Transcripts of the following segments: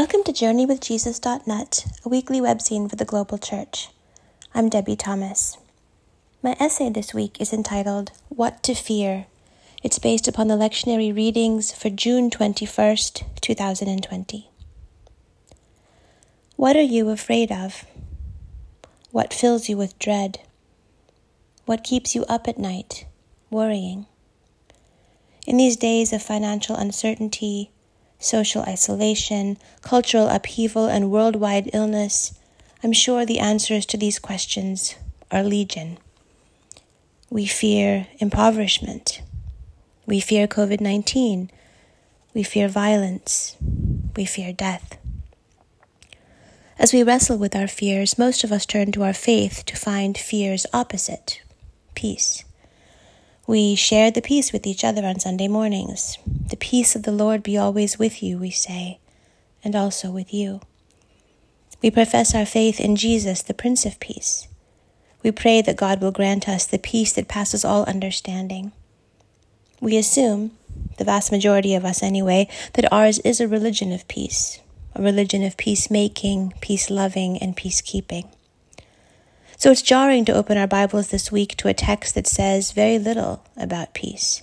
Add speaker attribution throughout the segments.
Speaker 1: Welcome to JourneyWithJesus.net, a weekly webzine for the global church. I'm Debbie Thomas. My essay this week is entitled What to Fear. It's based upon the lectionary readings for June 21st, 2020. What are you afraid of? What fills you with dread? What keeps you up at night, worrying? In these days of financial uncertainty, social isolation, cultural upheaval, and worldwide illness, I'm sure the answers to these questions are legion. We fear impoverishment. We fear COVID 19. We fear violence. We fear death. As we wrestle with our fears, most of us turn to our faith to find fear's opposite peace. We share the peace with each other on Sunday mornings. The peace of the Lord be always with you, we say, and also with you. We profess our faith in Jesus, the Prince of Peace. We pray that God will grant us the peace that passes all understanding. We assume, the vast majority of us anyway, that ours is a religion of peace, a religion of peacemaking, peace loving, and peacekeeping. So it's jarring to open our Bibles this week to a text that says very little about peace.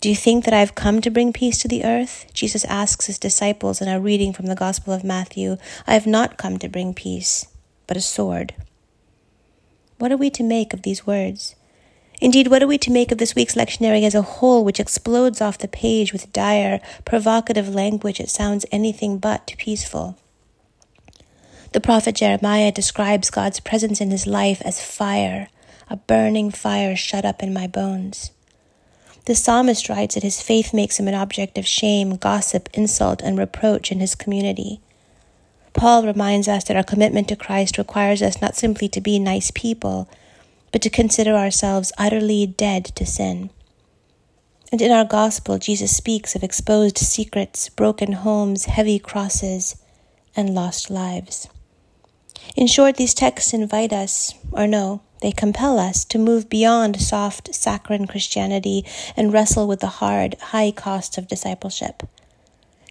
Speaker 1: Do you think that I've come to bring peace to the earth? Jesus asks his disciples in our reading from the Gospel of Matthew. I have not come to bring peace, but a sword. What are we to make of these words? Indeed, what are we to make of this week's lectionary as a whole, which explodes off the page with dire, provocative language that sounds anything but peaceful? The prophet Jeremiah describes God's presence in his life as fire, a burning fire shut up in my bones. The psalmist writes that his faith makes him an object of shame, gossip, insult, and reproach in his community. Paul reminds us that our commitment to Christ requires us not simply to be nice people, but to consider ourselves utterly dead to sin. And in our gospel, Jesus speaks of exposed secrets, broken homes, heavy crosses, and lost lives. In short, these texts invite us, or no, they compel us to move beyond soft, saccharine Christianity and wrestle with the hard, high costs of discipleship.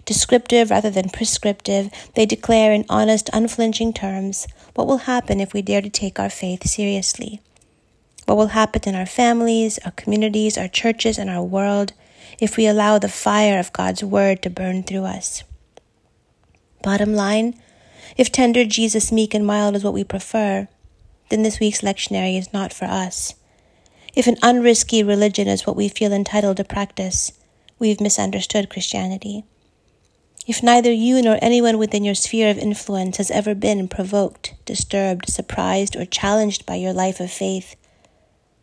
Speaker 1: Descriptive rather than prescriptive, they declare in honest, unflinching terms what will happen if we dare to take our faith seriously. What will happen in our families, our communities, our churches, and our world if we allow the fire of God's Word to burn through us. Bottom line, if tender Jesus, meek and mild is what we prefer, then this week's lectionary is not for us. If an unrisky religion is what we feel entitled to practice, we've misunderstood Christianity. If neither you nor anyone within your sphere of influence has ever been provoked, disturbed, surprised, or challenged by your life of faith,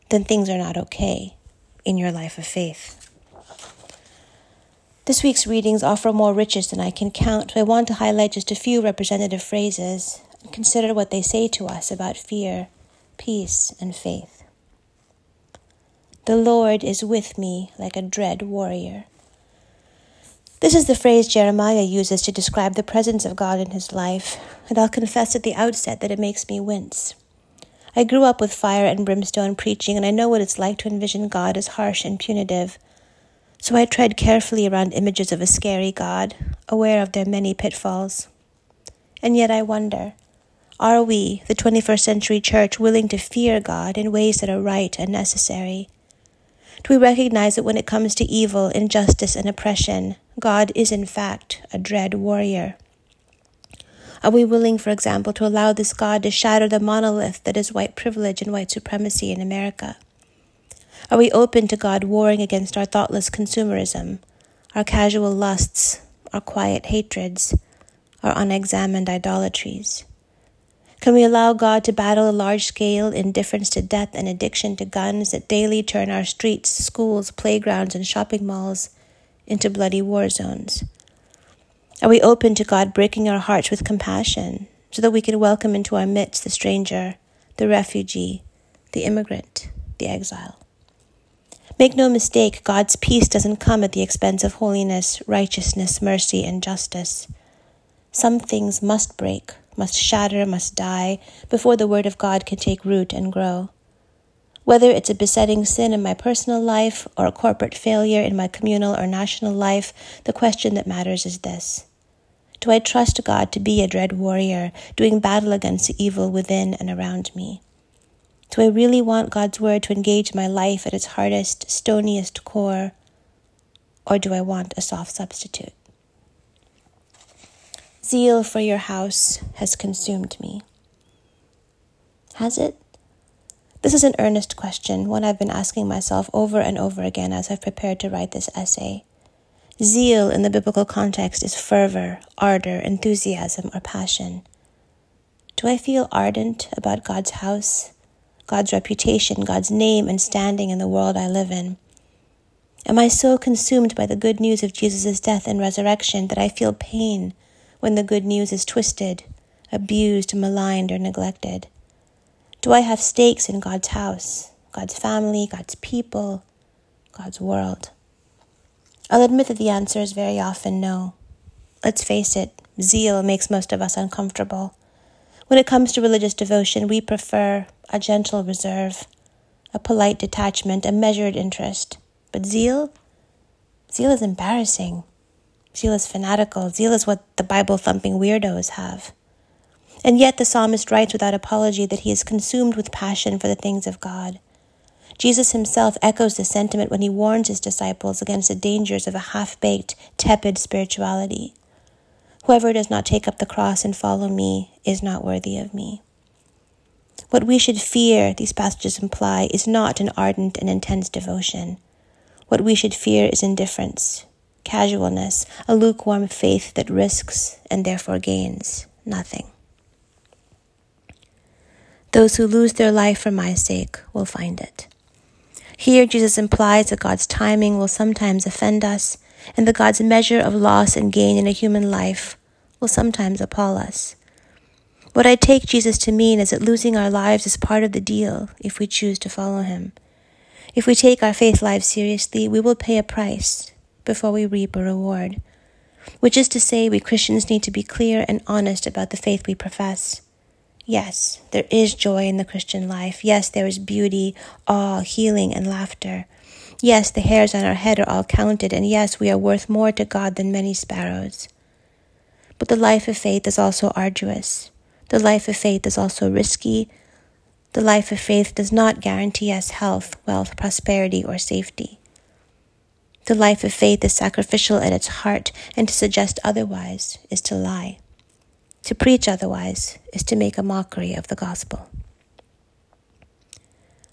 Speaker 1: then things are not okay in your life of faith. This week's readings offer more riches than I can count, I want to highlight just a few representative phrases and consider what they say to us about fear, peace, and faith. The Lord is with me like a dread warrior. This is the phrase Jeremiah uses to describe the presence of God in his life, and I'll confess at the outset that it makes me wince. I grew up with fire and brimstone preaching, and I know what it's like to envision God as harsh and punitive so I tread carefully around images of a scary God, aware of their many pitfalls. And yet I wonder are we, the 21st century church, willing to fear God in ways that are right and necessary? Do we recognize that when it comes to evil, injustice, and oppression, God is in fact a dread warrior? Are we willing, for example, to allow this God to shatter the monolith that is white privilege and white supremacy in America? Are we open to God warring against our thoughtless consumerism, our casual lusts, our quiet hatreds, our unexamined idolatries? Can we allow God to battle a large scale indifference to death and addiction to guns that daily turn our streets, schools, playgrounds, and shopping malls into bloody war zones? Are we open to God breaking our hearts with compassion so that we can welcome into our midst the stranger, the refugee, the immigrant, the exile? Make no mistake, God's peace doesn't come at the expense of holiness, righteousness, mercy, and justice. Some things must break, must shatter, must die before the Word of God can take root and grow. Whether it's a besetting sin in my personal life or a corporate failure in my communal or national life, the question that matters is this Do I trust God to be a dread warrior, doing battle against evil within and around me? Do I really want God's word to engage my life at its hardest, stoniest core? Or do I want a soft substitute? Zeal for your house has consumed me. Has it? This is an earnest question, one I've been asking myself over and over again as I've prepared to write this essay. Zeal in the biblical context is fervor, ardor, enthusiasm, or passion. Do I feel ardent about God's house, God's reputation, God's name and standing in the world I live in? Am I so consumed by the good news of Jesus' death and resurrection that I feel pain when the good news is twisted, abused, maligned, or neglected? Do I have stakes in God's house, God's family, God's people, God's world? I'll admit that the answer is very often no. Let's face it, zeal makes most of us uncomfortable. When it comes to religious devotion, we prefer a gentle reserve, a polite detachment, a measured interest. But zeal? Zeal is embarrassing. Zeal is fanatical. Zeal is what the Bible thumping weirdos have. And yet the psalmist writes without apology that he is consumed with passion for the things of God. Jesus himself echoes the sentiment when he warns his disciples against the dangers of a half baked, tepid spirituality. Whoever does not take up the cross and follow me is not worthy of me. What we should fear, these passages imply, is not an ardent and intense devotion. What we should fear is indifference, casualness, a lukewarm faith that risks and therefore gains nothing. Those who lose their life for my sake will find it. Here, Jesus implies that God's timing will sometimes offend us, and that God's measure of loss and gain in a human life will sometimes appall us. What I take Jesus to mean is that losing our lives is part of the deal if we choose to follow Him. If we take our faith lives seriously, we will pay a price before we reap a reward. Which is to say, we Christians need to be clear and honest about the faith we profess. Yes, there is joy in the Christian life. Yes, there is beauty, awe, healing, and laughter. Yes, the hairs on our head are all counted, and yes, we are worth more to God than many sparrows. But the life of faith is also arduous. The life of faith is also risky. The life of faith does not guarantee us health, wealth, prosperity, or safety. The life of faith is sacrificial at its heart, and to suggest otherwise is to lie. To preach otherwise is to make a mockery of the gospel.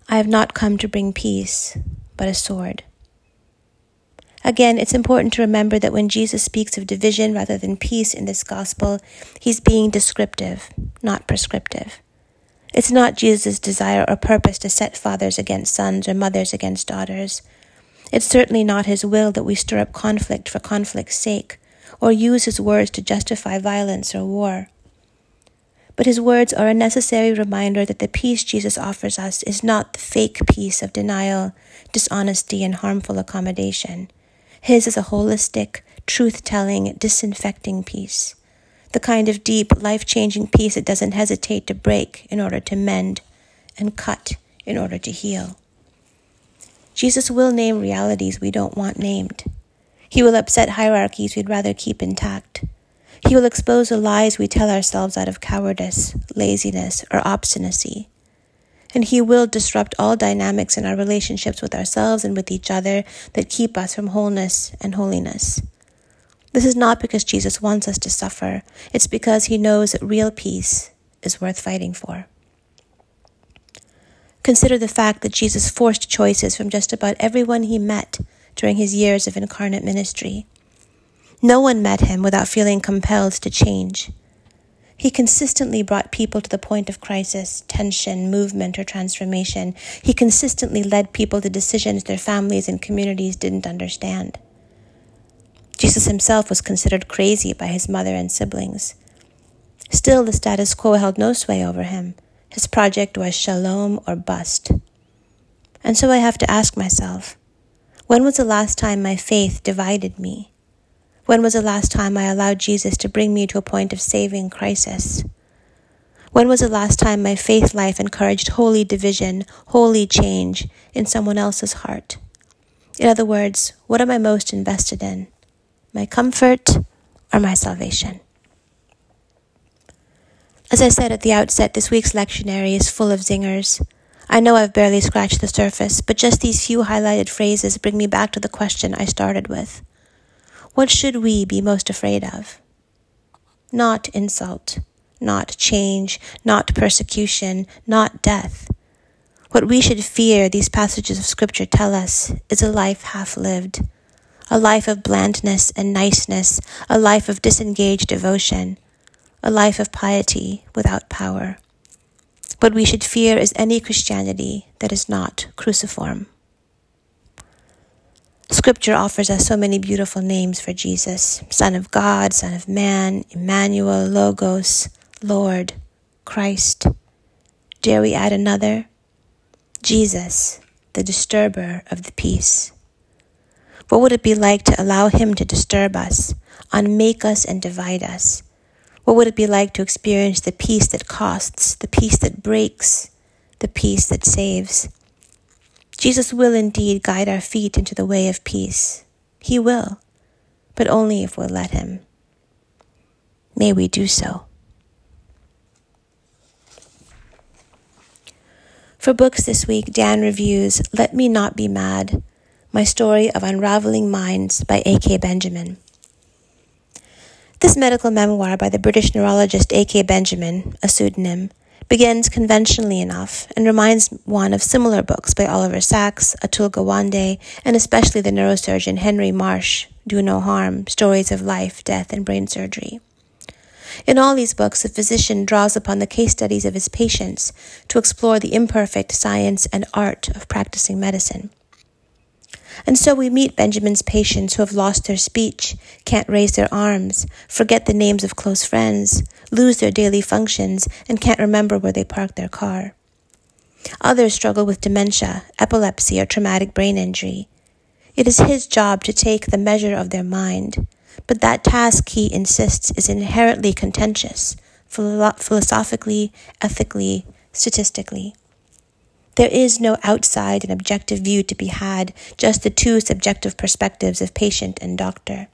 Speaker 1: I have not come to bring peace, but a sword. Again, it's important to remember that when Jesus speaks of division rather than peace in this gospel, he's being descriptive, not prescriptive. It's not Jesus' desire or purpose to set fathers against sons or mothers against daughters. It's certainly not his will that we stir up conflict for conflict's sake, or use his words to justify violence or war. But his words are a necessary reminder that the peace Jesus offers us is not the fake peace of denial, dishonesty, and harmful accommodation. His is a holistic, truth telling, disinfecting peace, the kind of deep, life changing peace that doesn't hesitate to break in order to mend and cut in order to heal. Jesus will name realities we don't want named. He will upset hierarchies we'd rather keep intact. He will expose the lies we tell ourselves out of cowardice, laziness, or obstinacy. And He will disrupt all dynamics in our relationships with ourselves and with each other that keep us from wholeness and holiness. This is not because Jesus wants us to suffer, it's because He knows that real peace is worth fighting for. Consider the fact that Jesus forced choices from just about everyone he met during his years of incarnate ministry. No one met him without feeling compelled to change. He consistently brought people to the point of crisis, tension, movement, or transformation. He consistently led people to decisions their families and communities didn't understand. Jesus himself was considered crazy by his mother and siblings. Still, the status quo held no sway over him. His project was shalom or bust. And so I have to ask myself when was the last time my faith divided me? When was the last time I allowed Jesus to bring me to a point of saving crisis? When was the last time my faith life encouraged holy division, holy change in someone else's heart? In other words, what am I most invested in? My comfort or my salvation? As I said at the outset, this week's lectionary is full of zingers. I know I've barely scratched the surface, but just these few highlighted phrases bring me back to the question I started with. What should we be most afraid of? Not insult, not change, not persecution, not death. What we should fear, these passages of Scripture tell us, is a life half lived, a life of blandness and niceness, a life of disengaged devotion, a life of piety without power. What we should fear is any Christianity that is not cruciform. Scripture offers us so many beautiful names for Jesus Son of God, Son of Man, Emmanuel, Logos, Lord, Christ. Dare we add another? Jesus, the disturber of the peace. What would it be like to allow Him to disturb us, unmake us, and divide us? What would it be like to experience the peace that costs, the peace that breaks, the peace that saves? Jesus will indeed guide our feet into the way of peace. He will, but only if we'll let Him. May we do so. For books this week, Dan reviews Let Me Not Be Mad My Story of Unraveling Minds by A.K. Benjamin. This medical memoir by the British neurologist A.K. Benjamin, a pseudonym, begins conventionally enough and reminds one of similar books by Oliver Sacks, Atul Gawande, and especially the neurosurgeon Henry Marsh, Do No Harm Stories of Life, Death, and Brain Surgery. In all these books, the physician draws upon the case studies of his patients to explore the imperfect science and art of practicing medicine. And so we meet Benjamin's patients who have lost their speech, can't raise their arms, forget the names of close friends, lose their daily functions, and can't remember where they parked their car. Others struggle with dementia, epilepsy, or traumatic brain injury. It is his job to take the measure of their mind, but that task, he insists, is inherently contentious, philosophically, ethically, statistically. There is no outside and objective view to be had, just the two subjective perspectives of patient and doctor.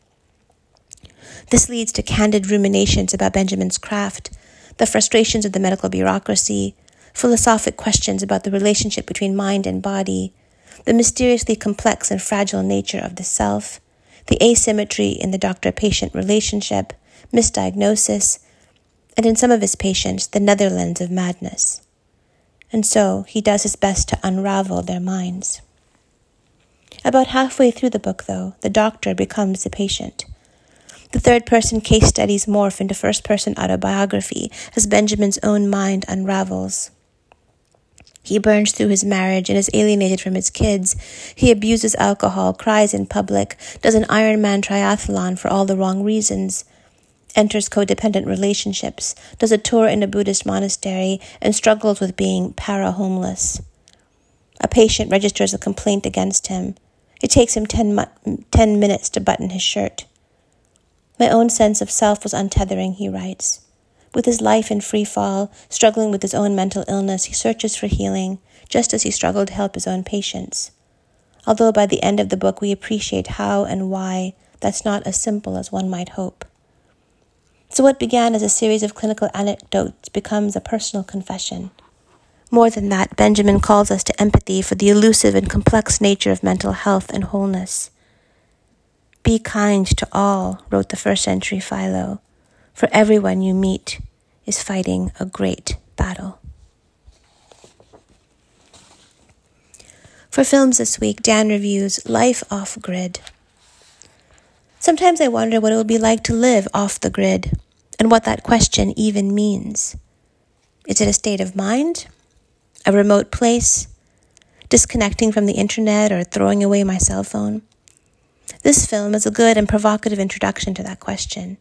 Speaker 1: This leads to candid ruminations about Benjamin's craft, the frustrations of the medical bureaucracy, philosophic questions about the relationship between mind and body, the mysteriously complex and fragile nature of the self, the asymmetry in the doctor patient relationship, misdiagnosis, and in some of his patients, the Netherlands of madness and so he does his best to unravel their minds. About halfway through the book, though, the doctor becomes the patient. The third person case studies morph into first person autobiography as Benjamin's own mind unravels. He burns through his marriage and is alienated from his kids. He abuses alcohol, cries in public, does an Ironman triathlon for all the wrong reasons, enters codependent relationships, does a tour in a Buddhist monastery, and struggles with being para homeless. A patient registers a complaint against him. It takes him ten, mu- ten minutes to button his shirt. My own sense of self was untethering, he writes. With his life in free fall, struggling with his own mental illness, he searches for healing, just as he struggled to help his own patients. Although by the end of the book we appreciate how and why that's not as simple as one might hope. So, what began as a series of clinical anecdotes becomes a personal confession. More than that, Benjamin calls us to empathy for the elusive and complex nature of mental health and wholeness. Be kind to all, wrote the first century Philo, for everyone you meet is fighting a great battle. For films this week, Dan reviews Life Off Grid. Sometimes I wonder what it would be like to live off the grid and what that question even means. Is it a state of mind? A remote place? Disconnecting from the internet or throwing away my cell phone? This film is a good and provocative introduction to that question.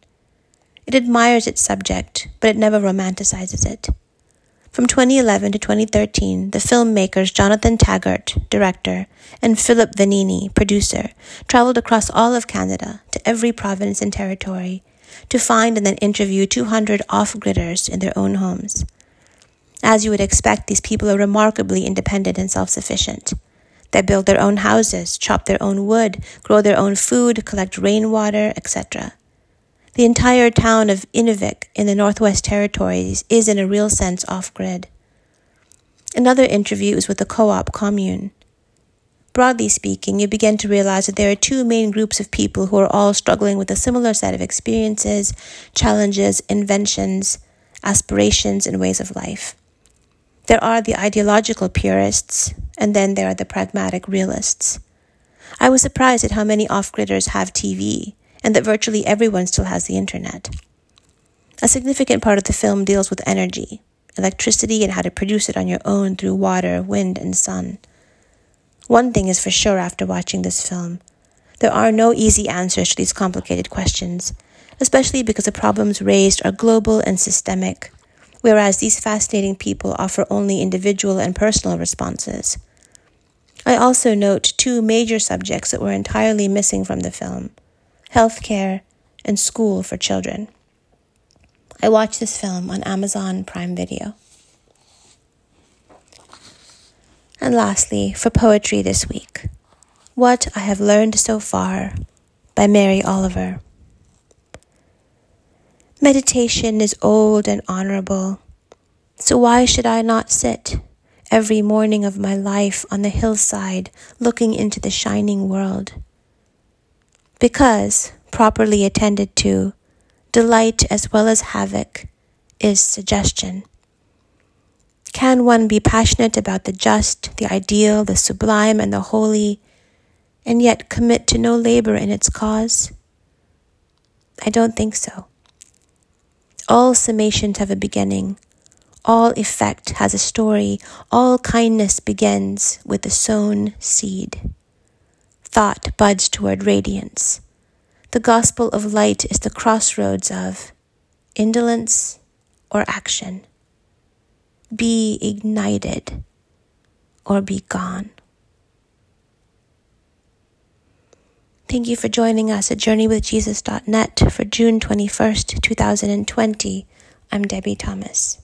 Speaker 1: It admires its subject, but it never romanticizes it. From 2011 to 2013, the filmmakers Jonathan Taggart, director, and Philip Vannini, producer, traveled across all of Canada to every province and territory to find and then interview 200 off gridders in their own homes. As you would expect, these people are remarkably independent and self sufficient. They build their own houses, chop their own wood, grow their own food, collect rainwater, etc. The entire town of Inuvik in the Northwest Territories is, in a real sense, off grid. Another interview is with the co op commune. Broadly speaking, you begin to realize that there are two main groups of people who are all struggling with a similar set of experiences, challenges, inventions, aspirations, and ways of life. There are the ideological purists, and then there are the pragmatic realists. I was surprised at how many off gridders have TV, and that virtually everyone still has the internet. A significant part of the film deals with energy, electricity, and how to produce it on your own through water, wind, and sun. One thing is for sure after watching this film there are no easy answers to these complicated questions, especially because the problems raised are global and systemic whereas these fascinating people offer only individual and personal responses. I also note two major subjects that were entirely missing from the film healthcare and school for children. I watched this film on Amazon Prime Video. And lastly, for poetry this week, What I Have Learned So Far by Mary Oliver. Meditation is old and honorable. So why should I not sit every morning of my life on the hillside looking into the shining world? Because, properly attended to, delight as well as havoc is suggestion. Can one be passionate about the just, the ideal, the sublime, and the holy, and yet commit to no labor in its cause? I don't think so. All summations have a beginning. All effect has a story. All kindness begins with the sown seed. Thought buds toward radiance. The gospel of light is the crossroads of indolence or action. Be ignited or be gone. Thank you for joining us at JourneyWithJesus.net for June 21st, 2020. I'm Debbie Thomas.